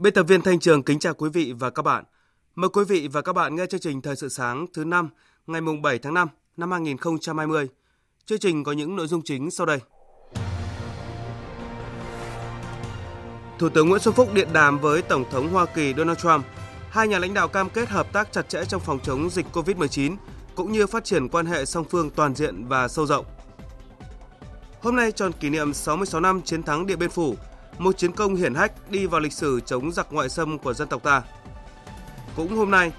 Biên tập viên Thanh Trường kính chào quý vị và các bạn. Mời quý vị và các bạn nghe chương trình Thời sự sáng thứ năm ngày mùng 7 tháng 5 năm 2020. Chương trình có những nội dung chính sau đây. Thủ tướng Nguyễn Xuân Phúc điện đàm với Tổng thống Hoa Kỳ Donald Trump. Hai nhà lãnh đạo cam kết hợp tác chặt chẽ trong phòng chống dịch COVID-19 cũng như phát triển quan hệ song phương toàn diện và sâu rộng. Hôm nay tròn kỷ niệm 66 năm chiến thắng Điện Biên Phủ, một chiến công hiển hách đi vào lịch sử chống giặc ngoại xâm của dân tộc ta. Cũng hôm nay,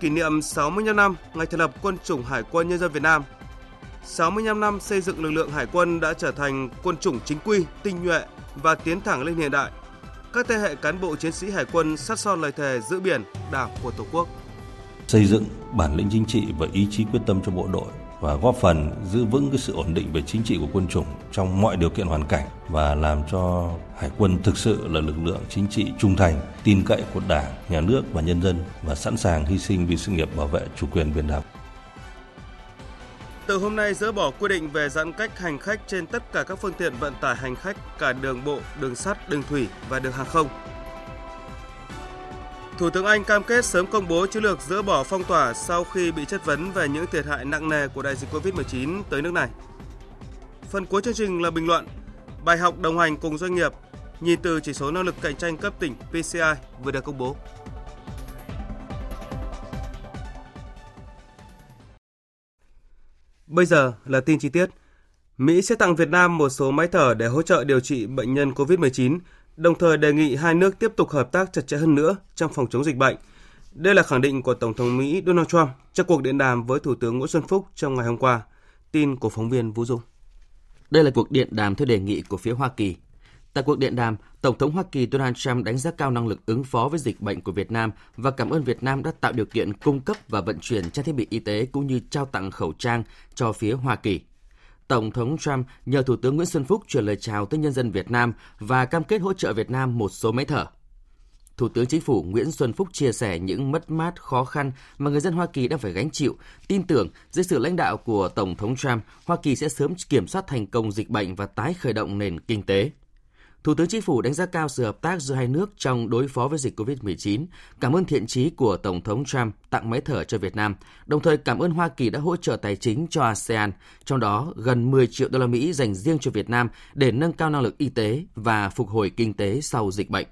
kỷ niệm 65 năm ngày thành lập Quân chủng Hải quân Nhân dân Việt Nam. 65 năm xây dựng lực lượng hải quân đã trở thành quân chủng chính quy, tinh nhuệ và tiến thẳng lên hiện đại. Các thế hệ cán bộ chiến sĩ hải quân sát son lời thề giữ biển, đảng của Tổ quốc. Xây dựng bản lĩnh chính trị và ý chí quyết tâm cho bộ đội và góp phần giữ vững cái sự ổn định về chính trị của quân chủng trong mọi điều kiện hoàn cảnh và làm cho hải quân thực sự là lực lượng chính trị trung thành, tin cậy của Đảng, nhà nước và nhân dân và sẵn sàng hy sinh vì sự nghiệp bảo vệ chủ quyền biển đảo. Từ hôm nay dỡ bỏ quy định về giãn cách hành khách trên tất cả các phương tiện vận tải hành khách cả đường bộ, đường sắt, đường thủy và đường hàng không. Thủ tướng Anh cam kết sớm công bố chiến lược dỡ bỏ phong tỏa sau khi bị chất vấn về những thiệt hại nặng nề của đại dịch Covid-19 tới nước này. Phần cuối chương trình là bình luận, bài học đồng hành cùng doanh nghiệp, nhìn từ chỉ số năng lực cạnh tranh cấp tỉnh PCI vừa được công bố. Bây giờ là tin chi tiết. Mỹ sẽ tặng Việt Nam một số máy thở để hỗ trợ điều trị bệnh nhân COVID-19, đồng thời đề nghị hai nước tiếp tục hợp tác chặt chẽ hơn nữa trong phòng chống dịch bệnh. Đây là khẳng định của Tổng thống Mỹ Donald Trump trong cuộc điện đàm với Thủ tướng Nguyễn Xuân Phúc trong ngày hôm qua. Tin của phóng viên Vũ Dung. Đây là cuộc điện đàm theo đề nghị của phía Hoa Kỳ. Tại cuộc điện đàm, Tổng thống Hoa Kỳ Donald Trump đánh giá cao năng lực ứng phó với dịch bệnh của Việt Nam và cảm ơn Việt Nam đã tạo điều kiện cung cấp và vận chuyển trang thiết bị y tế cũng như trao tặng khẩu trang cho phía Hoa Kỳ. Tổng thống Trump nhờ Thủ tướng Nguyễn Xuân Phúc chuyển lời chào tới nhân dân Việt Nam và cam kết hỗ trợ Việt Nam một số máy thở. Thủ tướng Chính phủ Nguyễn Xuân Phúc chia sẻ những mất mát khó khăn mà người dân Hoa Kỳ đang phải gánh chịu, tin tưởng dưới sự lãnh đạo của Tổng thống Trump, Hoa Kỳ sẽ sớm kiểm soát thành công dịch bệnh và tái khởi động nền kinh tế. Thủ tướng Chính phủ đánh giá cao sự hợp tác giữa hai nước trong đối phó với dịch COVID-19, cảm ơn thiện chí của Tổng thống Trump tặng máy thở cho Việt Nam, đồng thời cảm ơn Hoa Kỳ đã hỗ trợ tài chính cho ASEAN, trong đó gần 10 triệu đô la Mỹ dành riêng cho Việt Nam để nâng cao năng lực y tế và phục hồi kinh tế sau dịch bệnh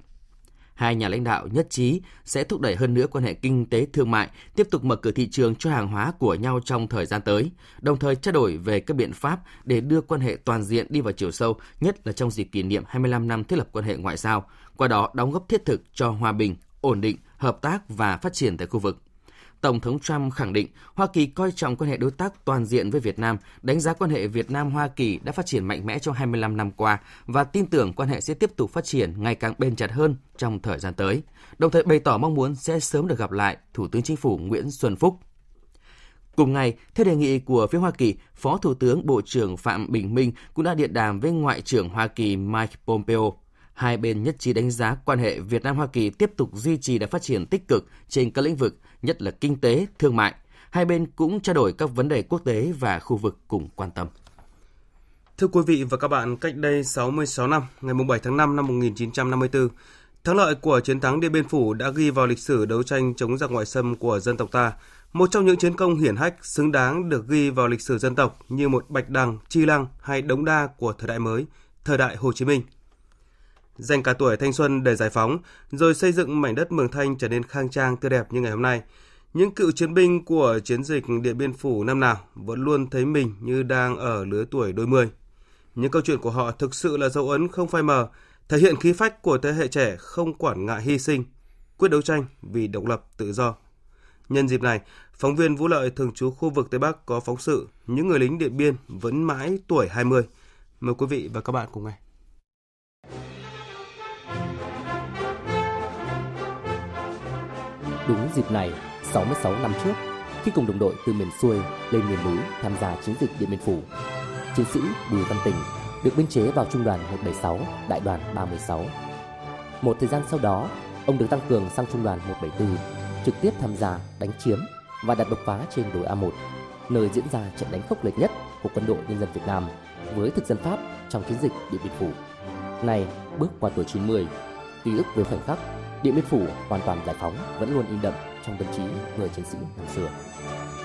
hai nhà lãnh đạo nhất trí sẽ thúc đẩy hơn nữa quan hệ kinh tế thương mại, tiếp tục mở cửa thị trường cho hàng hóa của nhau trong thời gian tới, đồng thời trao đổi về các biện pháp để đưa quan hệ toàn diện đi vào chiều sâu, nhất là trong dịp kỷ niệm 25 năm thiết lập quan hệ ngoại giao, qua đó đóng góp thiết thực cho hòa bình, ổn định, hợp tác và phát triển tại khu vực. Tổng thống Trump khẳng định Hoa Kỳ coi trọng quan hệ đối tác toàn diện với Việt Nam, đánh giá quan hệ Việt Nam-Hoa Kỳ đã phát triển mạnh mẽ trong 25 năm qua và tin tưởng quan hệ sẽ tiếp tục phát triển ngày càng bền chặt hơn trong thời gian tới. Đồng thời bày tỏ mong muốn sẽ sớm được gặp lại Thủ tướng Chính phủ Nguyễn Xuân Phúc. Cùng ngày, theo đề nghị của phía Hoa Kỳ, Phó Thủ tướng Bộ trưởng Phạm Bình Minh cũng đã điện đàm với Ngoại trưởng Hoa Kỳ Mike Pompeo hai bên nhất trí đánh giá quan hệ Việt Nam Hoa Kỳ tiếp tục duy trì đã phát triển tích cực trên các lĩnh vực, nhất là kinh tế, thương mại. Hai bên cũng trao đổi các vấn đề quốc tế và khu vực cùng quan tâm. Thưa quý vị và các bạn, cách đây 66 năm, ngày 7 tháng 5 năm 1954, thắng lợi của chiến thắng Điện Biên Phủ đã ghi vào lịch sử đấu tranh chống giặc ngoại xâm của dân tộc ta, một trong những chiến công hiển hách xứng đáng được ghi vào lịch sử dân tộc như một Bạch Đằng, Chi Lăng hay Đống Đa của thời đại mới, thời đại Hồ Chí Minh – dành cả tuổi thanh xuân để giải phóng, rồi xây dựng mảnh đất Mường Thanh trở nên khang trang tươi đẹp như ngày hôm nay. Những cựu chiến binh của chiến dịch Điện Biên Phủ năm nào vẫn luôn thấy mình như đang ở lứa tuổi đôi mươi. Những câu chuyện của họ thực sự là dấu ấn không phai mờ, thể hiện khí phách của thế hệ trẻ không quản ngại hy sinh, quyết đấu tranh vì độc lập tự do. Nhân dịp này, phóng viên Vũ Lợi thường trú khu vực Tây Bắc có phóng sự Những người lính Điện Biên vẫn mãi tuổi 20. Mời quý vị và các bạn cùng nghe. Đúng dịp này, 66 năm trước, khi cùng đồng đội từ miền xuôi lên miền núi tham gia chiến dịch Điện Biên Phủ, chiến sĩ Bùi Văn Tình được biên chế vào trung đoàn 176, đại đoàn 316. Một thời gian sau đó, ông được tăng cường sang trung đoàn 174, trực tiếp tham gia đánh chiếm và đặt đột phá trên đồi A1, nơi diễn ra trận đánh khốc liệt nhất của quân đội nhân dân Việt Nam với thực dân Pháp trong chiến dịch Điện Biên Phủ. Này, bước qua tuổi 90, ký ức về khoảnh khắc Điện Biên Phủ hoàn toàn giải phóng vẫn luôn in đậm trong tâm trí người chiến sĩ ngày xưa.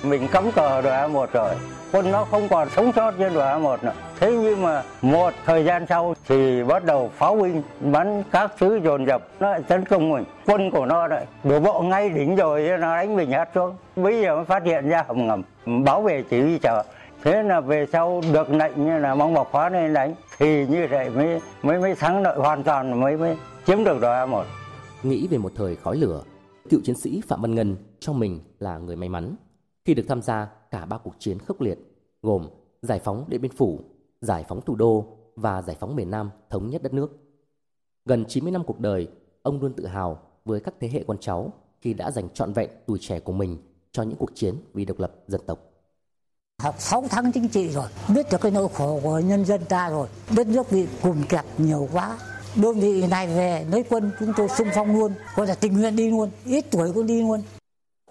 Mình cắm cờ đội A1 rồi, quân nó không còn sống sót trên đội A1 nữa. Thế nhưng mà một thời gian sau thì bắt đầu pháo binh bắn các thứ dồn dập nó lại tấn công mình. Quân của nó lại đổ bộ ngay đỉnh rồi nó đánh mình hát xuống. Bây giờ mới phát hiện ra hầm ngầm bảo vệ chỉ huy chờ. Thế là về sau được lệnh như là mong bọc khóa nên đánh thì như vậy mới mới mới thắng lợi hoàn toàn mới mới chiếm được đội A1. Nghĩ về một thời khói lửa, cựu chiến sĩ Phạm Văn Ngân cho mình là người may mắn khi được tham gia cả ba cuộc chiến khốc liệt gồm giải phóng Điện Biên Phủ, giải phóng thủ đô và giải phóng miền Nam thống nhất đất nước. Gần 90 năm cuộc đời, ông luôn tự hào với các thế hệ con cháu khi đã dành trọn vẹn tuổi trẻ của mình cho những cuộc chiến vì độc lập dân tộc. Học 6 tháng chính trị rồi, biết được cái nỗi khổ của nhân dân ta rồi, đất nước bị cùng kẹp nhiều quá. Đơn vị này về lấy quân chúng tôi xung phong luôn, gọi là tình nguyện đi luôn, ít tuổi cũng đi luôn.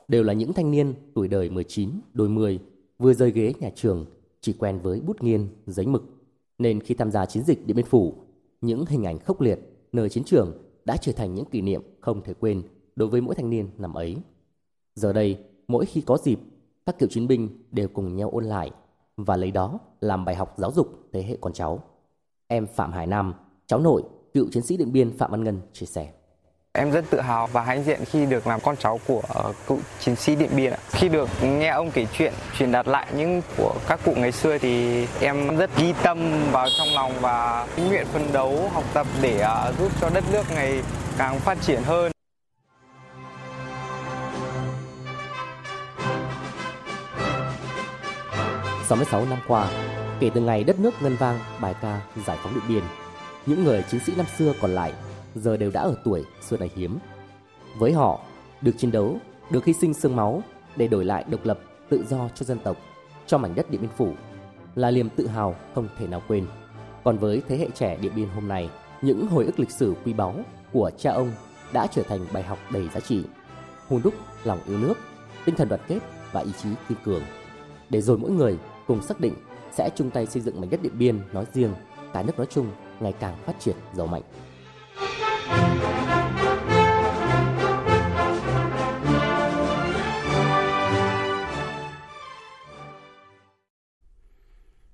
Đều là những thanh niên tuổi đời 19, đôi 10, vừa rời ghế nhà trường, chỉ quen với bút nghiên, giấy mực. Nên khi tham gia chiến dịch Điện Biên Phủ, những hình ảnh khốc liệt nơi chiến trường đã trở thành những kỷ niệm không thể quên đối với mỗi thanh niên năm ấy. Giờ đây, mỗi khi có dịp, các cựu chiến binh đều cùng nhau ôn lại và lấy đó làm bài học giáo dục thế hệ con cháu. Em Phạm Hải Nam, cháu nội, cựu chiến sĩ Điện Biên Phạm Văn Ngân chia sẻ. Em rất tự hào và hãnh diện khi được làm con cháu của cựu chiến sĩ Điện Biên. Khi được nghe ông kể chuyện, truyền đạt lại những của các cụ ngày xưa thì em rất ghi tâm vào trong lòng và nguyện phấn đấu học tập để giúp cho đất nước ngày càng phát triển hơn. Sáu mươi sáu năm qua, kể từ ngày đất nước ngân vang bài ca giải phóng Điện Biên, những người chiến sĩ năm xưa còn lại giờ đều đã ở tuổi xưa này hiếm. Với họ, được chiến đấu, được hy sinh xương máu để đổi lại độc lập, tự do cho dân tộc, cho mảnh đất Điện Biên Phủ là niềm tự hào không thể nào quên. Còn với thế hệ trẻ Điện Biên hôm nay, những hồi ức lịch sử quý báu của cha ông đã trở thành bài học đầy giá trị, hùn đúc lòng yêu nước, tinh thần đoàn kết và ý chí kiên cường. Để rồi mỗi người cùng xác định sẽ chung tay xây dựng mảnh đất Điện Biên nói riêng, cả nước nói chung ngày càng phát triển giàu mạnh.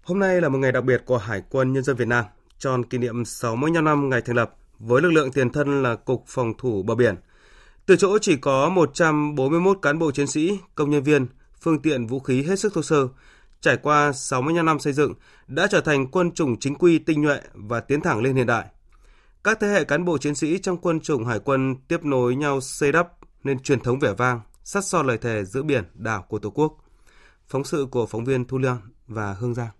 Hôm nay là một ngày đặc biệt của Hải quân Nhân dân Việt Nam, tròn kỷ niệm 65 năm ngày thành lập với lực lượng tiền thân là Cục Phòng thủ Bờ Biển. Từ chỗ chỉ có 141 cán bộ chiến sĩ, công nhân viên, phương tiện vũ khí hết sức thô sơ, trải qua 65 năm xây dựng, đã trở thành quân chủng chính quy tinh nhuệ và tiến thẳng lên hiện đại. Các thế hệ cán bộ chiến sĩ trong quân chủng hải quân tiếp nối nhau xây đắp nên truyền thống vẻ vang, sắt son lời thề giữ biển, đảo của Tổ quốc. Phóng sự của phóng viên Thu Lương và Hương Giang.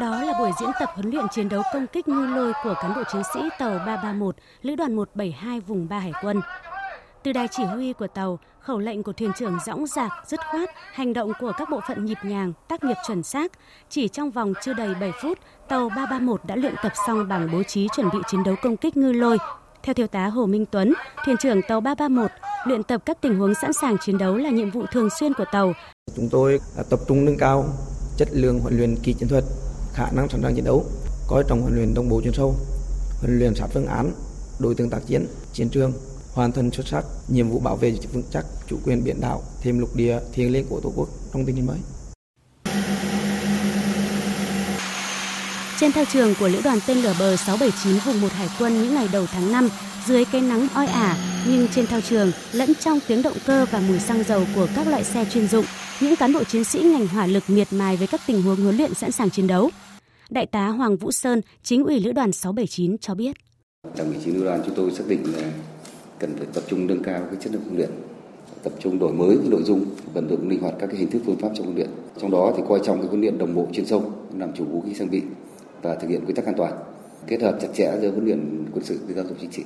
Đó là buổi diễn tập huấn luyện chiến đấu công kích ngư lôi của cán bộ chiến sĩ tàu 331, lữ đoàn 172 vùng 3 Hải quân. Từ đài chỉ huy của tàu, khẩu lệnh của thuyền trưởng dõng dạc, dứt khoát, hành động của các bộ phận nhịp nhàng, tác nghiệp chuẩn xác. Chỉ trong vòng chưa đầy 7 phút, tàu 331 đã luyện tập xong bằng bố trí chuẩn bị chiến đấu công kích ngư lôi. Theo thiếu tá Hồ Minh Tuấn, thuyền trưởng tàu 331, luyện tập các tình huống sẵn sàng chiến đấu là nhiệm vụ thường xuyên của tàu. Chúng tôi tập trung nâng cao chất lượng huấn luyện kỹ chiến thuật, khả năng sẵn sàng chiến đấu, coi trọng huấn luyện đồng bộ chuyên sâu, huấn luyện sát phương án, đối tượng tác chiến, chiến trường, hoàn thành xuất sắc nhiệm vụ bảo vệ vững chắc chủ quyền biển đảo, thêm lục địa thiêng liêng của Tổ quốc trong tình hình mới. Trên thao trường của Lữ đoàn tên lửa bờ 679 vùng 1 Hải quân những ngày đầu tháng 5, Dưới cái nắng oi ả, nhưng trên thao trường, lẫn trong tiếng động cơ và mùi xăng dầu của các loại xe chuyên dụng, những cán bộ chiến sĩ ngành hỏa lực miệt mài với các tình huống huấn luyện sẵn sàng chiến đấu. Đại tá Hoàng Vũ Sơn, chính ủy lữ đoàn 679 cho biết. Đảng ủy chính lữ đoàn chúng tôi xác định là cần phải tập trung nâng cao cái chất lượng huấn luyện, tập trung đổi mới cái nội dung, vận dụng linh hoạt các cái hình thức phương pháp trong huấn luyện. Trong đó thì coi trọng cái huấn luyện đồng bộ chuyên sâu, làm chủ vũ khí trang bị và thực hiện quy tắc an toàn, kết hợp chặt chẽ giữa huấn luyện quân sự với giáo dục chính trị.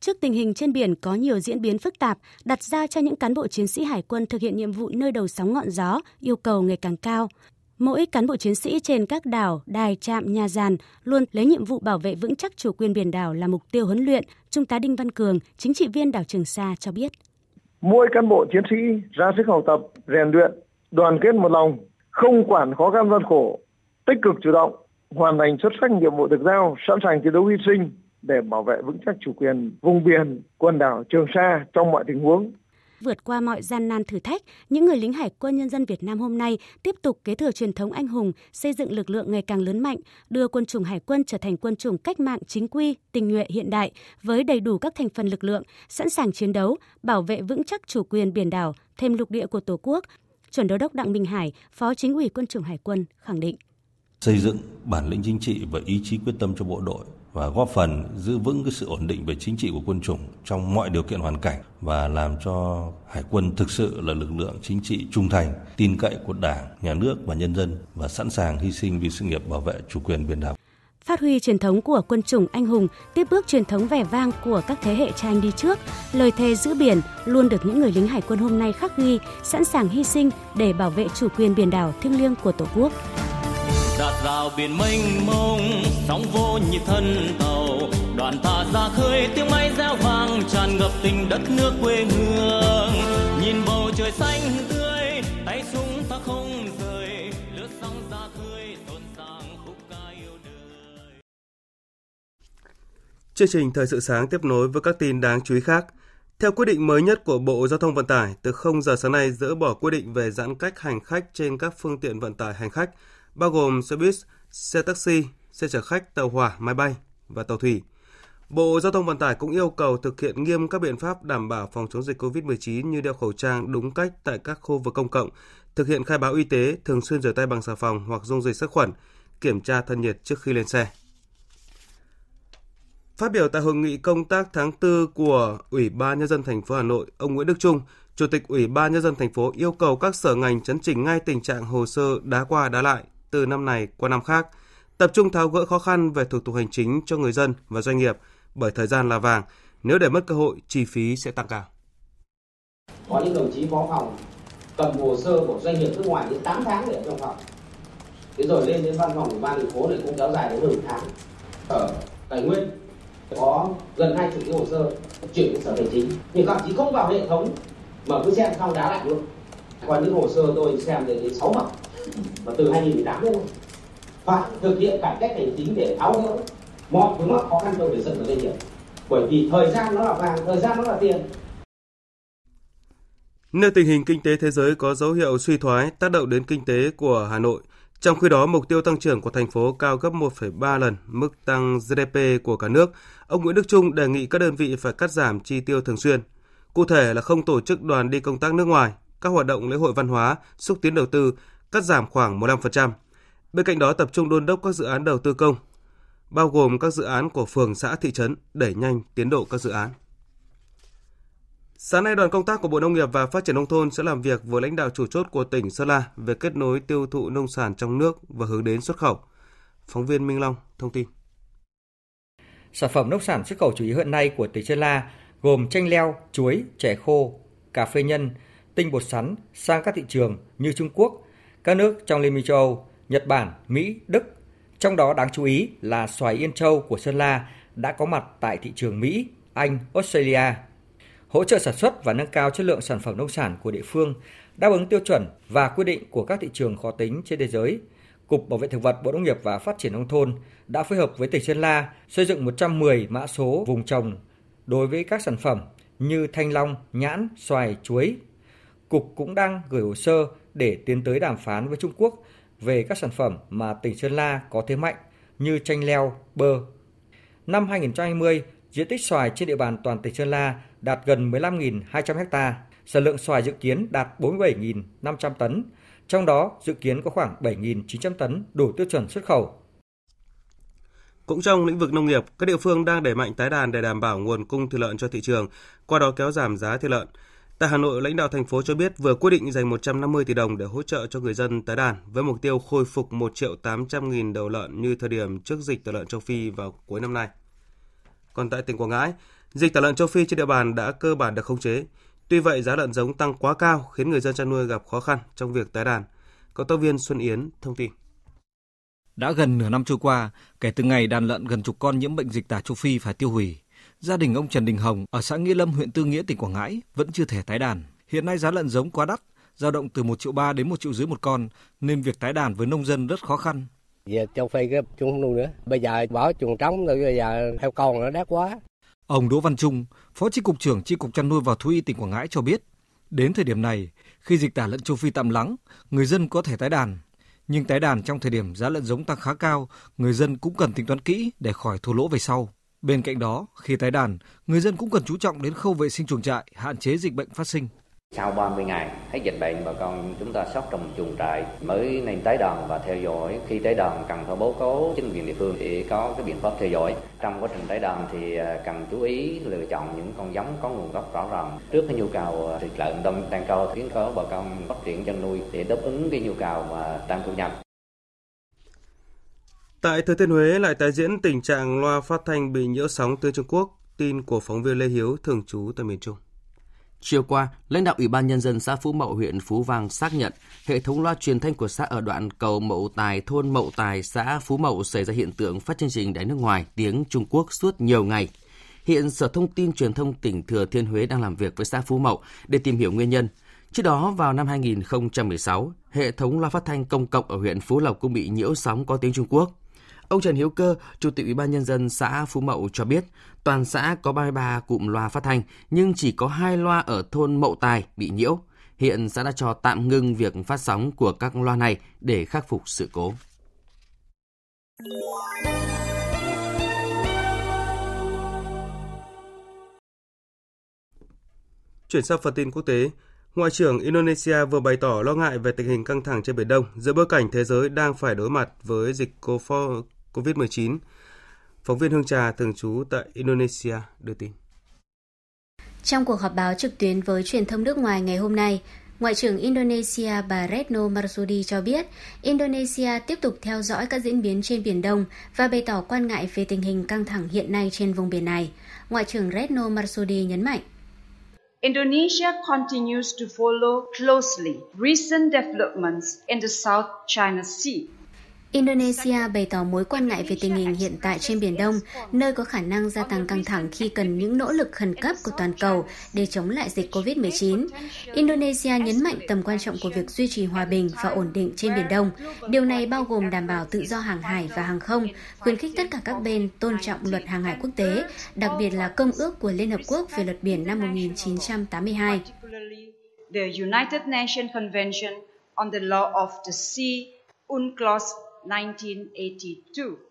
Trước tình hình trên biển có nhiều diễn biến phức tạp, đặt ra cho những cán bộ chiến sĩ hải quân thực hiện nhiệm vụ nơi đầu sóng ngọn gió, yêu cầu ngày càng cao. Mỗi cán bộ chiến sĩ trên các đảo, đài, trạm, nhà giàn luôn lấy nhiệm vụ bảo vệ vững chắc chủ quyền biển đảo là mục tiêu huấn luyện, Trung tá Đinh Văn Cường, chính trị viên đảo Trường Sa cho biết. Mỗi cán bộ chiến sĩ ra sức học tập, rèn luyện, đoàn kết một lòng, không quản khó khăn gian khổ, tích cực chủ động, hoàn thành xuất sắc nhiệm vụ được giao, sẵn sàng chiến đấu hy sinh để bảo vệ vững chắc chủ quyền vùng biển, quần đảo Trường Sa trong mọi tình huống. Vượt qua mọi gian nan thử thách, những người lính hải quân nhân dân Việt Nam hôm nay tiếp tục kế thừa truyền thống anh hùng, xây dựng lực lượng ngày càng lớn mạnh, đưa quân chủng hải quân trở thành quân chủng cách mạng chính quy, tình nhuệ hiện đại với đầy đủ các thành phần lực lượng, sẵn sàng chiến đấu, bảo vệ vững chắc chủ quyền biển đảo, thêm lục địa của Tổ quốc. Chuẩn đô đốc Đặng Minh Hải, Phó Chính ủy Quân chủng Hải quân khẳng định xây dựng bản lĩnh chính trị và ý chí quyết tâm cho bộ đội và góp phần giữ vững cái sự ổn định về chính trị của quân chủng trong mọi điều kiện hoàn cảnh và làm cho hải quân thực sự là lực lượng chính trị trung thành, tin cậy của Đảng, nhà nước và nhân dân và sẵn sàng hy sinh vì sự nghiệp bảo vệ chủ quyền biển đảo. Phát huy truyền thống của quân chủng anh hùng, tiếp bước truyền thống vẻ vang của các thế hệ cha anh đi trước, lời thề giữ biển luôn được những người lính hải quân hôm nay khắc ghi, sẵn sàng hy sinh để bảo vệ chủ quyền biển đảo thiêng liêng của Tổ quốc đặt rào biển mênh mông sóng vô nhịp thân tàu. Đoàn ta ra khơi tiếng máy reo vang tràn ngập tình đất nước quê hương. Nhìn bầu trời xanh tươi tay súng ta không rời. Lướt sóng ra khơi rộn ràng khúc ca yêu đời. Chương trình thời sự sáng tiếp nối với các tin đáng chú ý khác. Theo quyết định mới nhất của Bộ Giao thông Vận tải, từ 0 giờ sáng nay dỡ bỏ quy định về giãn cách hành khách trên các phương tiện vận tải hành khách bao gồm xe buýt, xe taxi, xe chở khách, tàu hỏa, máy bay và tàu thủy. Bộ Giao thông Vận tải cũng yêu cầu thực hiện nghiêm các biện pháp đảm bảo phòng chống dịch COVID-19 như đeo khẩu trang đúng cách tại các khu vực công cộng, thực hiện khai báo y tế, thường xuyên rửa tay bằng xà phòng hoặc dung dịch sát khuẩn, kiểm tra thân nhiệt trước khi lên xe. Phát biểu tại hội nghị công tác tháng 4 của Ủy ban nhân dân thành phố Hà Nội, ông Nguyễn Đức Trung, Chủ tịch Ủy ban nhân dân thành phố yêu cầu các sở ngành chấn chỉnh ngay tình trạng hồ sơ đá qua đá lại từ năm này qua năm khác, tập trung tháo gỡ khó khăn về thủ tục hành chính cho người dân và doanh nghiệp bởi thời gian là vàng, nếu để mất cơ hội chi phí sẽ tăng cao. Có những đồng chí phó phòng cầm hồ sơ của doanh nghiệp nước ngoài đến 8 tháng để trong phòng. Thế rồi lên đến văn phòng của ban thành phố này cũng kéo dài đến nửa tháng. Ở tài nguyên có gần hai chục cái hồ sơ chuyển đến sở tài chính nhưng các chỉ không vào hệ thống mà cứ xem xong đá lại luôn còn những hồ sơ tôi xem đến 6 mặt và từ 2018 đến phải thực hiện cải cách hành chính để tháo gỡ mọi vướng mắc khó khăn cho người dân và doanh nghiệp. Bởi vì thời gian nó là vàng thời gian nó là tiền. Nơi tình hình kinh tế thế giới có dấu hiệu suy thoái tác động đến kinh tế của Hà Nội, trong khi đó mục tiêu tăng trưởng của thành phố cao gấp 1,3 lần mức tăng GDP của cả nước, ông Nguyễn Đức Trung đề nghị các đơn vị phải cắt giảm chi tiêu thường xuyên. Cụ thể là không tổ chức đoàn đi công tác nước ngoài, các hoạt động lễ hội văn hóa, xúc tiến đầu tư, cắt giảm khoảng 15%. Bên cạnh đó tập trung đôn đốc các dự án đầu tư công, bao gồm các dự án của phường, xã, thị trấn, đẩy nhanh tiến độ các dự án. Sáng nay, đoàn công tác của Bộ Nông nghiệp và Phát triển Nông thôn sẽ làm việc với lãnh đạo chủ chốt của tỉnh Sơn La về kết nối tiêu thụ nông sản trong nước và hướng đến xuất khẩu. Phóng viên Minh Long thông tin. Sản phẩm nông sản xuất khẩu chủ yếu hiện nay của tỉnh Sơn La gồm chanh leo, chuối, chè khô, cà phê nhân, tinh bột sắn sang các thị trường như Trung Quốc, các nước trong Liên minh châu Âu, Nhật Bản, Mỹ, Đức. Trong đó đáng chú ý là xoài Yên Châu của Sơn La đã có mặt tại thị trường Mỹ, Anh, Australia. Hỗ trợ sản xuất và nâng cao chất lượng sản phẩm nông sản của địa phương, đáp ứng tiêu chuẩn và quy định của các thị trường khó tính trên thế giới. Cục Bảo vệ Thực vật Bộ Nông nghiệp và Phát triển Nông thôn đã phối hợp với tỉnh Sơn La xây dựng 110 mã số vùng trồng đối với các sản phẩm như thanh long, nhãn, xoài, chuối. Cục cũng đang gửi hồ sơ để tiến tới đàm phán với Trung Quốc về các sản phẩm mà tỉnh Sơn La có thế mạnh như chanh leo, bơ. Năm 2020, Diện tích xoài trên địa bàn toàn tỉnh Sơn La đạt gần 15.200 ha, sản lượng xoài dự kiến đạt 47.500 tấn, trong đó dự kiến có khoảng 7.900 tấn đủ tiêu chuẩn xuất khẩu. Cũng trong lĩnh vực nông nghiệp, các địa phương đang đẩy mạnh tái đàn để đảm bảo nguồn cung thịt lợn cho thị trường, qua đó kéo giảm giá thịt lợn. Tại Hà Nội, lãnh đạo thành phố cho biết vừa quyết định dành 150 tỷ đồng để hỗ trợ cho người dân tái đàn với mục tiêu khôi phục 1 triệu 800 nghìn đầu lợn như thời điểm trước dịch tả lợn châu Phi vào cuối năm nay. Còn tại tỉnh Quảng Ngãi, dịch tả lợn châu Phi trên địa bàn đã cơ bản được khống chế. Tuy vậy, giá lợn giống tăng quá cao khiến người dân chăn nuôi gặp khó khăn trong việc tái đàn. Có tác viên Xuân Yến thông tin. Đã gần nửa năm trôi qua, kể từ ngày đàn lợn gần chục con nhiễm bệnh dịch tả châu Phi phải tiêu hủy, gia đình ông Trần Đình Hồng ở xã Nghĩa Lâm, huyện Tư Nghĩa, tỉnh Quảng Ngãi vẫn chưa thể tái đàn. Hiện nay giá lợn giống quá đắt, dao động từ 1 triệu 3 đến 1 triệu rưỡi một con, nên việc tái đàn với nông dân rất khó khăn. Giờ châu Phi cái chúng không nuôi nữa. Bây giờ bỏ chuồng trống rồi bây giờ theo con nó đắt quá. Ông Đỗ Văn Trung, Phó Chi cục trưởng Chi cục chăn nuôi và thú y tỉnh Quảng Ngãi cho biết, đến thời điểm này, khi dịch tả lợn châu Phi tạm lắng, người dân có thể tái đàn. Nhưng tái đàn trong thời điểm giá lợn giống tăng khá cao, người dân cũng cần tính toán kỹ để khỏi thua lỗ về sau. Bên cạnh đó, khi tái đàn, người dân cũng cần chú trọng đến khâu vệ sinh chuồng trại, hạn chế dịch bệnh phát sinh. Sau 30 ngày hết dịch bệnh bà con chúng ta sóc trong chuồng trại mới nên tái đàn và theo dõi. Khi tái đàn cần phải báo cáo chính quyền địa phương để có cái biện pháp theo dõi. Trong quá trình tái đàn thì à, cần chú ý lựa chọn những con giống có nguồn gốc rõ ràng. Trước cái nhu cầu à, thịt lợn đông tăng cao khiến có bà con phát triển chăn nuôi để đáp ứng cái nhu cầu và tăng thu nhập. Tại Thừa Thiên Huế lại tái diễn tình trạng loa phát thanh bị nhiễu sóng từ Trung Quốc, tin của phóng viên Lê Hiếu thường trú tại miền Trung. Chiều qua, lãnh đạo Ủy ban Nhân dân xã Phú Mậu, huyện Phú Vang xác nhận hệ thống loa truyền thanh của xã ở đoạn cầu Mậu Tài, thôn Mậu Tài, xã Phú Mậu xảy ra hiện tượng phát chương trình đài nước ngoài tiếng Trung Quốc suốt nhiều ngày. Hiện Sở Thông tin Truyền thông tỉnh Thừa Thiên Huế đang làm việc với xã Phú Mậu để tìm hiểu nguyên nhân. Trước đó, vào năm 2016, hệ thống loa phát thanh công cộng ở huyện Phú Lộc cũng bị nhiễu sóng có tiếng Trung Quốc. Ông Trần Hiếu Cơ, Chủ tịch Ủy ban nhân dân xã Phú Mậu cho biết, toàn xã có 33 cụm loa phát thanh nhưng chỉ có hai loa ở thôn Mậu Tài bị nhiễu. Hiện xã đã cho tạm ngưng việc phát sóng của các loa này để khắc phục sự cố. Chuyển sang phần tin quốc tế, Ngoại trưởng Indonesia vừa bày tỏ lo ngại về tình hình căng thẳng trên Biển Đông giữa bối cảnh thế giới đang phải đối mặt với dịch COVID-19. Phóng viên Hương Trà thường trú tại Indonesia đưa tin. Trong cuộc họp báo trực tuyến với truyền thông nước ngoài ngày hôm nay, Ngoại trưởng Indonesia bà Retno Marsudi cho biết Indonesia tiếp tục theo dõi các diễn biến trên Biển Đông và bày tỏ quan ngại về tình hình căng thẳng hiện nay trên vùng biển này. Ngoại trưởng Retno Marsudi nhấn mạnh. Indonesia continues to follow closely recent developments in the South China Sea. Indonesia bày tỏ mối quan ngại về tình hình hiện tại trên Biển Đông, nơi có khả năng gia tăng căng thẳng khi cần những nỗ lực khẩn cấp của toàn cầu để chống lại dịch COVID-19. Indonesia nhấn mạnh tầm quan trọng của việc duy trì hòa bình và ổn định trên Biển Đông. Điều này bao gồm đảm bảo tự do hàng hải và hàng không, khuyến khích tất cả các bên tôn trọng luật hàng hải quốc tế, đặc biệt là Công ước của Liên Hợp Quốc về luật biển năm 1982. The United Nations Convention on the Law of the Sea, UNCLOS 1982.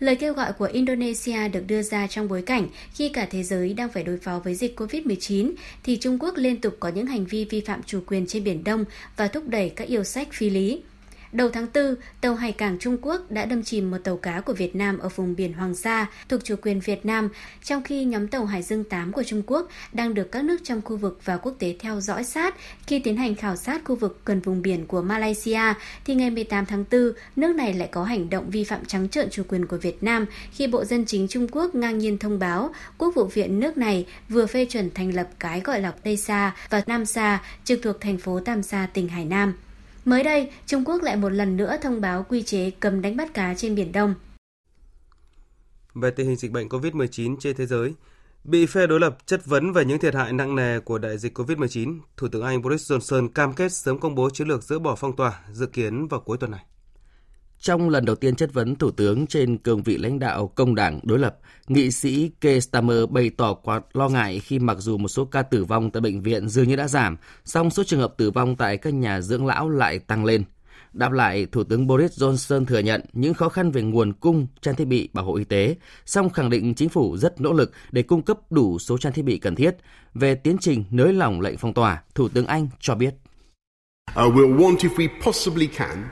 Lời kêu gọi của Indonesia được đưa ra trong bối cảnh khi cả thế giới đang phải đối phó với dịch COVID-19 thì Trung Quốc liên tục có những hành vi vi phạm chủ quyền trên Biển Đông và thúc đẩy các yêu sách phi lý. Đầu tháng 4, tàu hải cảng Trung Quốc đã đâm chìm một tàu cá của Việt Nam ở vùng biển Hoàng Sa thuộc chủ quyền Việt Nam, trong khi nhóm tàu Hải Dương 8 của Trung Quốc đang được các nước trong khu vực và quốc tế theo dõi sát khi tiến hành khảo sát khu vực gần vùng biển của Malaysia, thì ngày 18 tháng 4, nước này lại có hành động vi phạm trắng trợn chủ quyền của Việt Nam khi Bộ Dân chính Trung Quốc ngang nhiên thông báo Quốc vụ viện nước này vừa phê chuẩn thành lập cái gọi là Tây Sa và Nam Sa trực thuộc thành phố Tam Sa, tỉnh Hải Nam. Mới đây, Trung Quốc lại một lần nữa thông báo quy chế cấm đánh bắt cá trên Biển Đông. Về tình hình dịch bệnh COVID-19 trên thế giới, bị phe đối lập chất vấn về những thiệt hại nặng nề của đại dịch COVID-19, Thủ tướng Anh Boris Johnson cam kết sớm công bố chiến lược dỡ bỏ phong tỏa dự kiến vào cuối tuần này. Trong lần đầu tiên chất vấn Thủ tướng trên cương vị lãnh đạo công đảng đối lập, nghị sĩ Keir Starmer bày tỏ quá lo ngại khi mặc dù một số ca tử vong tại bệnh viện dường như đã giảm, song số trường hợp tử vong tại các nhà dưỡng lão lại tăng lên. Đáp lại, Thủ tướng Boris Johnson thừa nhận những khó khăn về nguồn cung trang thiết bị bảo hộ y tế, song khẳng định chính phủ rất nỗ lực để cung cấp đủ số trang thiết bị cần thiết. Về tiến trình nới lỏng lệnh phong tỏa, Thủ tướng Anh cho biết. Uh, we'll want if we possibly can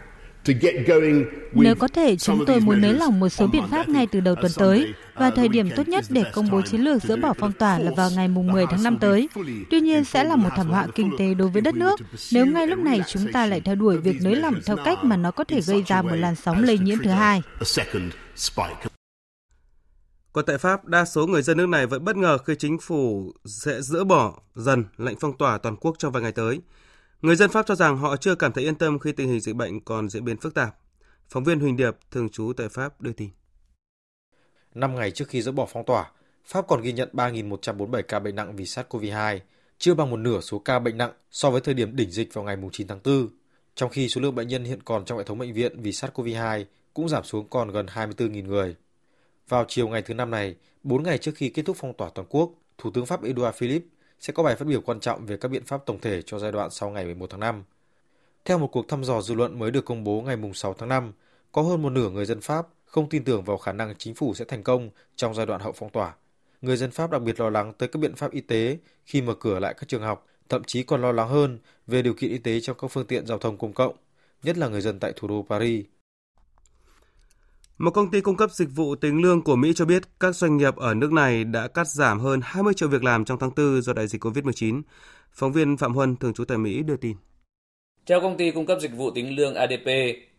nếu có thể, chúng tôi muốn nới lỏng một số biện pháp ngay từ đầu tuần tới, và thời điểm tốt nhất để công bố chiến lược dỡ bỏ phong tỏa là vào ngày 10 tháng 5 tới. Tuy nhiên sẽ là một thảm họa kinh tế đối với đất nước nếu ngay lúc này chúng ta lại theo đuổi việc nới lỏng theo cách mà nó có thể gây ra một làn sóng lây nhiễm thứ hai. Còn tại Pháp, đa số người dân nước này vẫn bất ngờ khi chính phủ sẽ dỡ bỏ dần lệnh phong tỏa toàn quốc trong vài ngày tới. Người dân Pháp cho rằng họ chưa cảm thấy yên tâm khi tình hình dịch bệnh còn diễn biến phức tạp. Phóng viên Huỳnh Điệp, thường trú tại Pháp đưa tin. Năm ngày trước khi dỡ bỏ phong tỏa, Pháp còn ghi nhận 3.147 ca bệnh nặng vì SARS-CoV-2, chưa bằng một nửa số ca bệnh nặng so với thời điểm đỉnh dịch vào ngày 9 tháng 4, trong khi số lượng bệnh nhân hiện còn trong hệ thống bệnh viện vì SARS-CoV-2 cũng giảm xuống còn gần 24.000 người. Vào chiều ngày thứ năm này, 4 ngày trước khi kết thúc phong tỏa toàn quốc, Thủ tướng Pháp Edouard Philippe sẽ có bài phát biểu quan trọng về các biện pháp tổng thể cho giai đoạn sau ngày 11 tháng 5. Theo một cuộc thăm dò dư luận mới được công bố ngày 6 tháng 5, có hơn một nửa người dân Pháp không tin tưởng vào khả năng chính phủ sẽ thành công trong giai đoạn hậu phong tỏa. Người dân Pháp đặc biệt lo lắng tới các biện pháp y tế khi mở cửa lại các trường học, thậm chí còn lo lắng hơn về điều kiện y tế trong các phương tiện giao thông công cộng, nhất là người dân tại thủ đô Paris. Một công ty cung cấp dịch vụ tính lương của Mỹ cho biết các doanh nghiệp ở nước này đã cắt giảm hơn 20 triệu việc làm trong tháng 4 do đại dịch COVID-19. Phóng viên Phạm Huân, thường trú tại Mỹ, đưa tin. Theo công ty cung cấp dịch vụ tính lương ADP,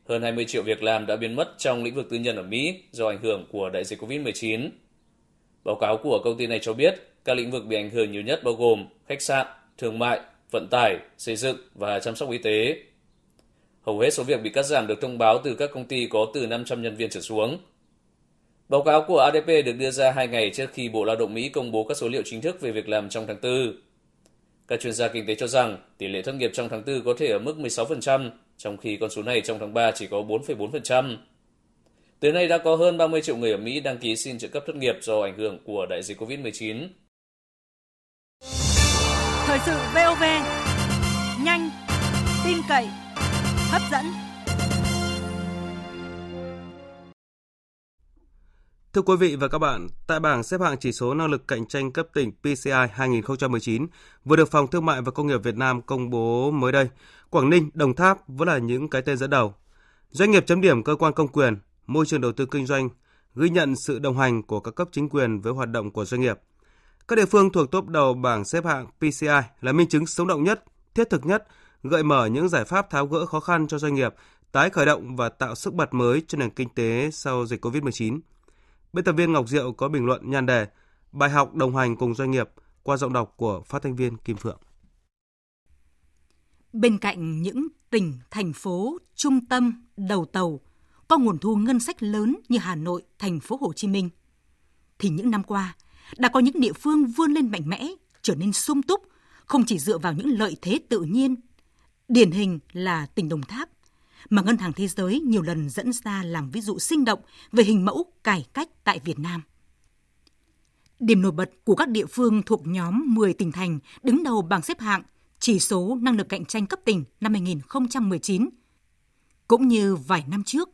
hơn 20 triệu việc làm đã biến mất trong lĩnh vực tư nhân ở Mỹ do ảnh hưởng của đại dịch COVID-19. Báo cáo của công ty này cho biết các lĩnh vực bị ảnh hưởng nhiều nhất bao gồm khách sạn, thương mại, vận tải, xây dựng và chăm sóc y tế. Hầu hết số việc bị cắt giảm được thông báo từ các công ty có từ 500 nhân viên trở xuống. Báo cáo của ADP được đưa ra hai ngày trước khi Bộ Lao động Mỹ công bố các số liệu chính thức về việc làm trong tháng 4. Các chuyên gia kinh tế cho rằng tỷ lệ thất nghiệp trong tháng 4 có thể ở mức 16%, trong khi con số này trong tháng 3 chỉ có 4,4%. Tới nay đã có hơn 30 triệu người ở Mỹ đăng ký xin trợ cấp thất nghiệp do ảnh hưởng của đại dịch COVID-19. Thời sự VOV, nhanh, tin cậy, hấp dẫn. Thưa quý vị và các bạn, tại bảng xếp hạng chỉ số năng lực cạnh tranh cấp tỉnh PCI 2019 vừa được Phòng Thương mại và Công nghiệp Việt Nam công bố mới đây, Quảng Ninh, Đồng Tháp vẫn là những cái tên dẫn đầu. Doanh nghiệp chấm điểm cơ quan công quyền, môi trường đầu tư kinh doanh, ghi nhận sự đồng hành của các cấp chính quyền với hoạt động của doanh nghiệp. Các địa phương thuộc top đầu bảng xếp hạng PCI là minh chứng sống động nhất, thiết thực nhất, gợi mở những giải pháp tháo gỡ khó khăn cho doanh nghiệp, tái khởi động và tạo sức bật mới cho nền kinh tế sau dịch COVID-19. Biên tập viên Ngọc Diệu có bình luận nhan đề Bài học đồng hành cùng doanh nghiệp qua giọng đọc của phát thanh viên Kim Phượng. Bên cạnh những tỉnh, thành phố, trung tâm, đầu tàu có nguồn thu ngân sách lớn như Hà Nội, thành phố Hồ Chí Minh, thì những năm qua đã có những địa phương vươn lên mạnh mẽ, trở nên sung túc, không chỉ dựa vào những lợi thế tự nhiên. Điển hình là tỉnh Đồng Tháp, mà Ngân hàng Thế giới nhiều lần dẫn ra làm ví dụ sinh động về hình mẫu cải cách tại Việt Nam. Điểm nổi bật của các địa phương thuộc nhóm 10 tỉnh thành đứng đầu bảng xếp hạng chỉ số năng lực cạnh tranh cấp tỉnh năm 2019, cũng như vài năm trước,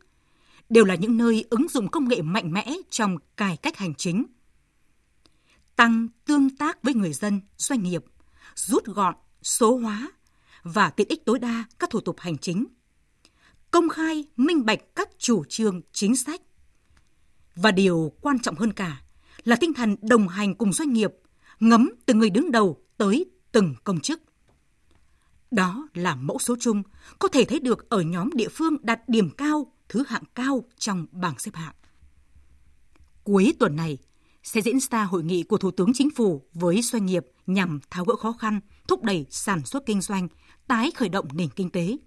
đều là những nơi ứng dụng công nghệ mạnh mẽ trong cải cách hành chính. Tăng tương tác với người dân, doanh nghiệp, rút gọn, số hóa và tiện ích tối đa các thủ tục hành chính. Công khai, minh bạch các chủ trương, chính sách. Và điều quan trọng hơn cả là tinh thần đồng hành cùng doanh nghiệp, ngấm từ người đứng đầu tới từng công chức. Đó là mẫu số chung có thể thấy được ở nhóm địa phương đạt điểm cao, thứ hạng cao trong bảng xếp hạng. Cuối tuần này sẽ diễn ra hội nghị của Thủ tướng Chính phủ với doanh nghiệp nhằm tháo gỡ khó khăn, thúc đẩy sản xuất kinh doanh, tái khởi động nền kinh tế.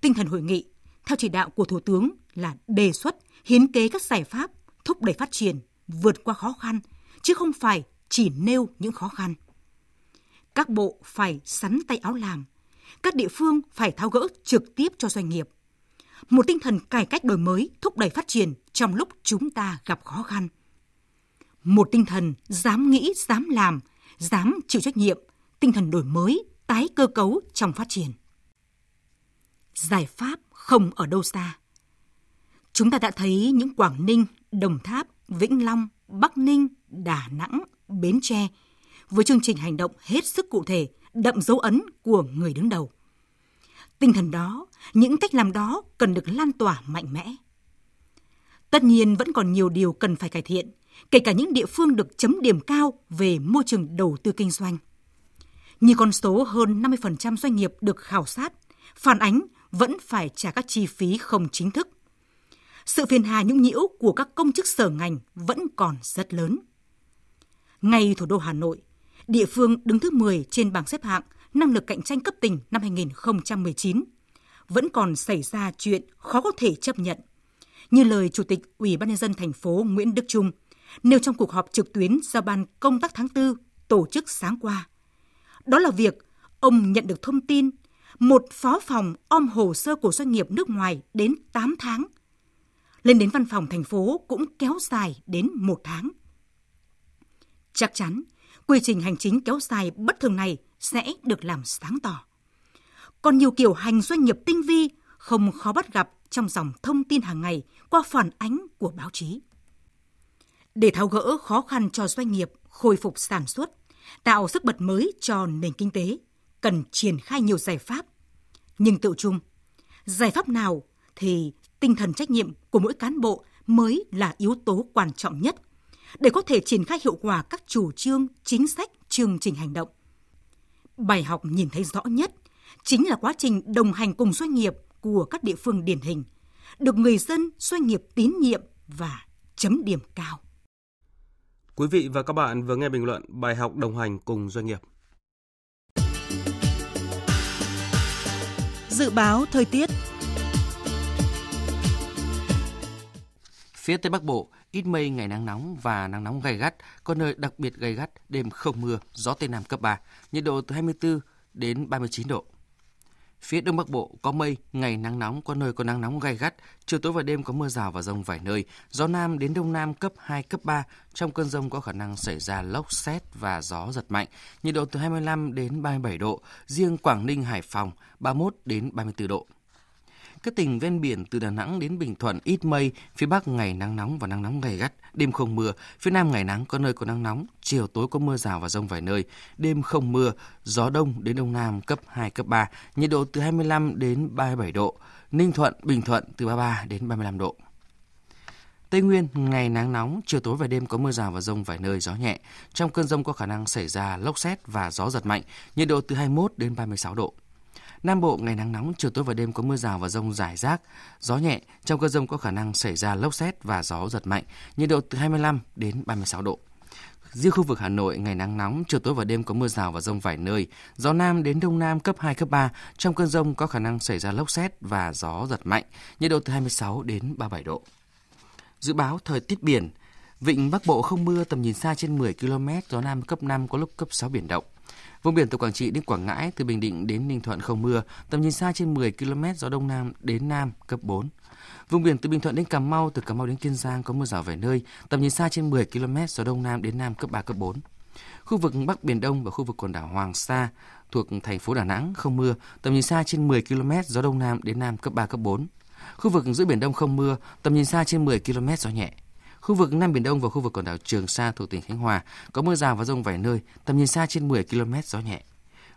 Tinh thần hội nghị, theo chỉ đạo của Thủ tướng là đề xuất, hiến kế các giải pháp thúc đẩy phát triển, vượt qua khó khăn, chứ không phải chỉ nêu những khó khăn. Các bộ phải sắn tay áo làm, các địa phương phải tháo gỡ trực tiếp cho doanh nghiệp. Một tinh thần cải cách đổi mới thúc đẩy phát triển trong lúc chúng ta gặp khó khăn. Một tinh thần dám nghĩ, dám làm, dám chịu trách nhiệm, tinh thần đổi mới, tái cơ cấu trong phát triển. giải pháp không ở đâu xa. Chúng ta đã thấy những Quảng Ninh, Đồng Tháp, Vĩnh Long, Bắc Ninh, Đà Nẵng, Bến Tre với chương trình hành động hết sức cụ thể, đậm dấu ấn của người đứng đầu. Tinh thần đó, những cách làm đó cần được lan tỏa mạnh mẽ. Tất nhiên vẫn còn nhiều điều cần phải cải thiện, kể cả những địa phương được chấm điểm cao về môi trường đầu tư kinh doanh. Như con số hơn 50% doanh nghiệp được khảo sát, phản ánh vẫn phải trả các chi phí không chính thức. Sự phiền hà nhũng nhiễu của các công chức sở ngành vẫn còn rất lớn. Ngay thủ đô Hà Nội, địa phương đứng thứ 10 trên bảng xếp hạng năng lực cạnh tranh cấp tỉnh năm 2019, vẫn còn xảy ra chuyện khó có thể chấp nhận. Như lời Chủ tịch Ủy ban nhân dân thành phố Nguyễn Đức Trung nêu trong cuộc họp trực tuyến do ban công tác tháng 4 tổ chức sáng qua. Đó là việc ông nhận được thông tin một phó phòng om hồ sơ của doanh nghiệp nước ngoài đến 8 tháng. Lên đến văn phòng thành phố cũng kéo dài đến một tháng. Chắc chắn, quy trình hành chính kéo dài bất thường này sẽ được làm sáng tỏ. Còn nhiều kiểu hành doanh nghiệp tinh vi không khó bắt gặp trong dòng thông tin hàng ngày qua phản ánh của báo chí. Để tháo gỡ khó khăn cho doanh nghiệp khôi phục sản xuất, tạo sức bật mới cho nền kinh tế, cần triển khai nhiều giải pháp. Nhưng tự chung, giải pháp nào thì tinh thần trách nhiệm của mỗi cán bộ mới là yếu tố quan trọng nhất để có thể triển khai hiệu quả các chủ trương, chính sách, chương trình hành động. Bài học nhìn thấy rõ nhất chính là quá trình đồng hành cùng doanh nghiệp của các địa phương điển hình, được người dân, doanh nghiệp tín nhiệm và chấm điểm cao. Quý vị và các bạn vừa nghe bình luận bài học đồng hành cùng doanh nghiệp. Dự báo thời tiết Phía Tây Bắc Bộ, ít mây, ngày nắng nóng và nắng nóng gay gắt, có nơi đặc biệt gay gắt, đêm không mưa, gió Tây Nam cấp 3, nhiệt độ từ 24 đến 39 độ. Phía Đông Bắc Bộ có mây, ngày nắng nóng, có nơi có nắng nóng gai gắt, chiều tối và đêm có mưa rào và rông vài nơi, gió Nam đến Đông Nam cấp 2, cấp 3, trong cơn rông có khả năng xảy ra lốc xét và gió giật mạnh, nhiệt độ từ 25 đến 37 độ, riêng Quảng Ninh, Hải Phòng 31 đến 34 độ. Các tỉnh ven biển từ Đà Nẵng đến Bình Thuận ít mây, phía Bắc ngày nắng nóng và nắng nóng gay gắt, đêm không mưa, phía Nam ngày nắng có nơi có nắng nóng, chiều tối có mưa rào và rông vài nơi, đêm không mưa, gió đông đến đông nam cấp 2 cấp 3, nhiệt độ từ 25 đến 37 độ, Ninh Thuận, Bình Thuận từ 33 đến 35 độ. Tây Nguyên, ngày nắng nóng, chiều tối và đêm có mưa rào và rông vài nơi, gió nhẹ. Trong cơn rông có khả năng xảy ra lốc xét và gió giật mạnh, nhiệt độ từ 21 đến 36 độ. Nam Bộ ngày nắng nóng, chiều tối và đêm có mưa rào và rông rải rác, gió nhẹ, trong cơn rông có khả năng xảy ra lốc xét và gió giật mạnh, nhiệt độ từ 25 đến 36 độ. Riêng khu vực Hà Nội ngày nắng nóng, chiều tối và đêm có mưa rào và rông vài nơi, gió nam đến đông nam cấp 2 cấp 3, trong cơn rông có khả năng xảy ra lốc xét và gió giật mạnh, nhiệt độ từ 26 đến 37 độ. Dự báo thời tiết biển, Vịnh Bắc Bộ không mưa, tầm nhìn xa trên 10 km, gió Nam cấp 5 có lúc cấp 6 biển động. Vùng biển từ Quảng Trị đến Quảng Ngãi, từ Bình Định đến Ninh Thuận không mưa, tầm nhìn xa trên 10 km, gió Đông Nam đến Nam cấp 4. Vùng biển từ Bình Thuận đến Cà Mau, từ Cà Mau đến Kiên Giang có mưa rào vài nơi, tầm nhìn xa trên 10 km, gió Đông Nam đến Nam cấp 3, cấp 4. Khu vực Bắc Biển Đông và khu vực quần đảo Hoàng Sa thuộc thành phố Đà Nẵng không mưa, tầm nhìn xa trên 10 km, gió Đông Nam đến Nam cấp 3, cấp 4. Khu vực giữa Biển Đông không mưa, tầm nhìn xa trên 10 km, gió nhẹ. Khu vực Nam Biển Đông và khu vực quần đảo Trường Sa thuộc tỉnh Khánh Hòa có mưa rào và rông vài nơi, tầm nhìn xa trên 10 km, gió nhẹ.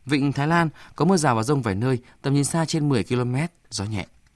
Vịnh Thái Lan có mưa rào và rông vài nơi, tầm nhìn xa trên 10 km, gió nhẹ.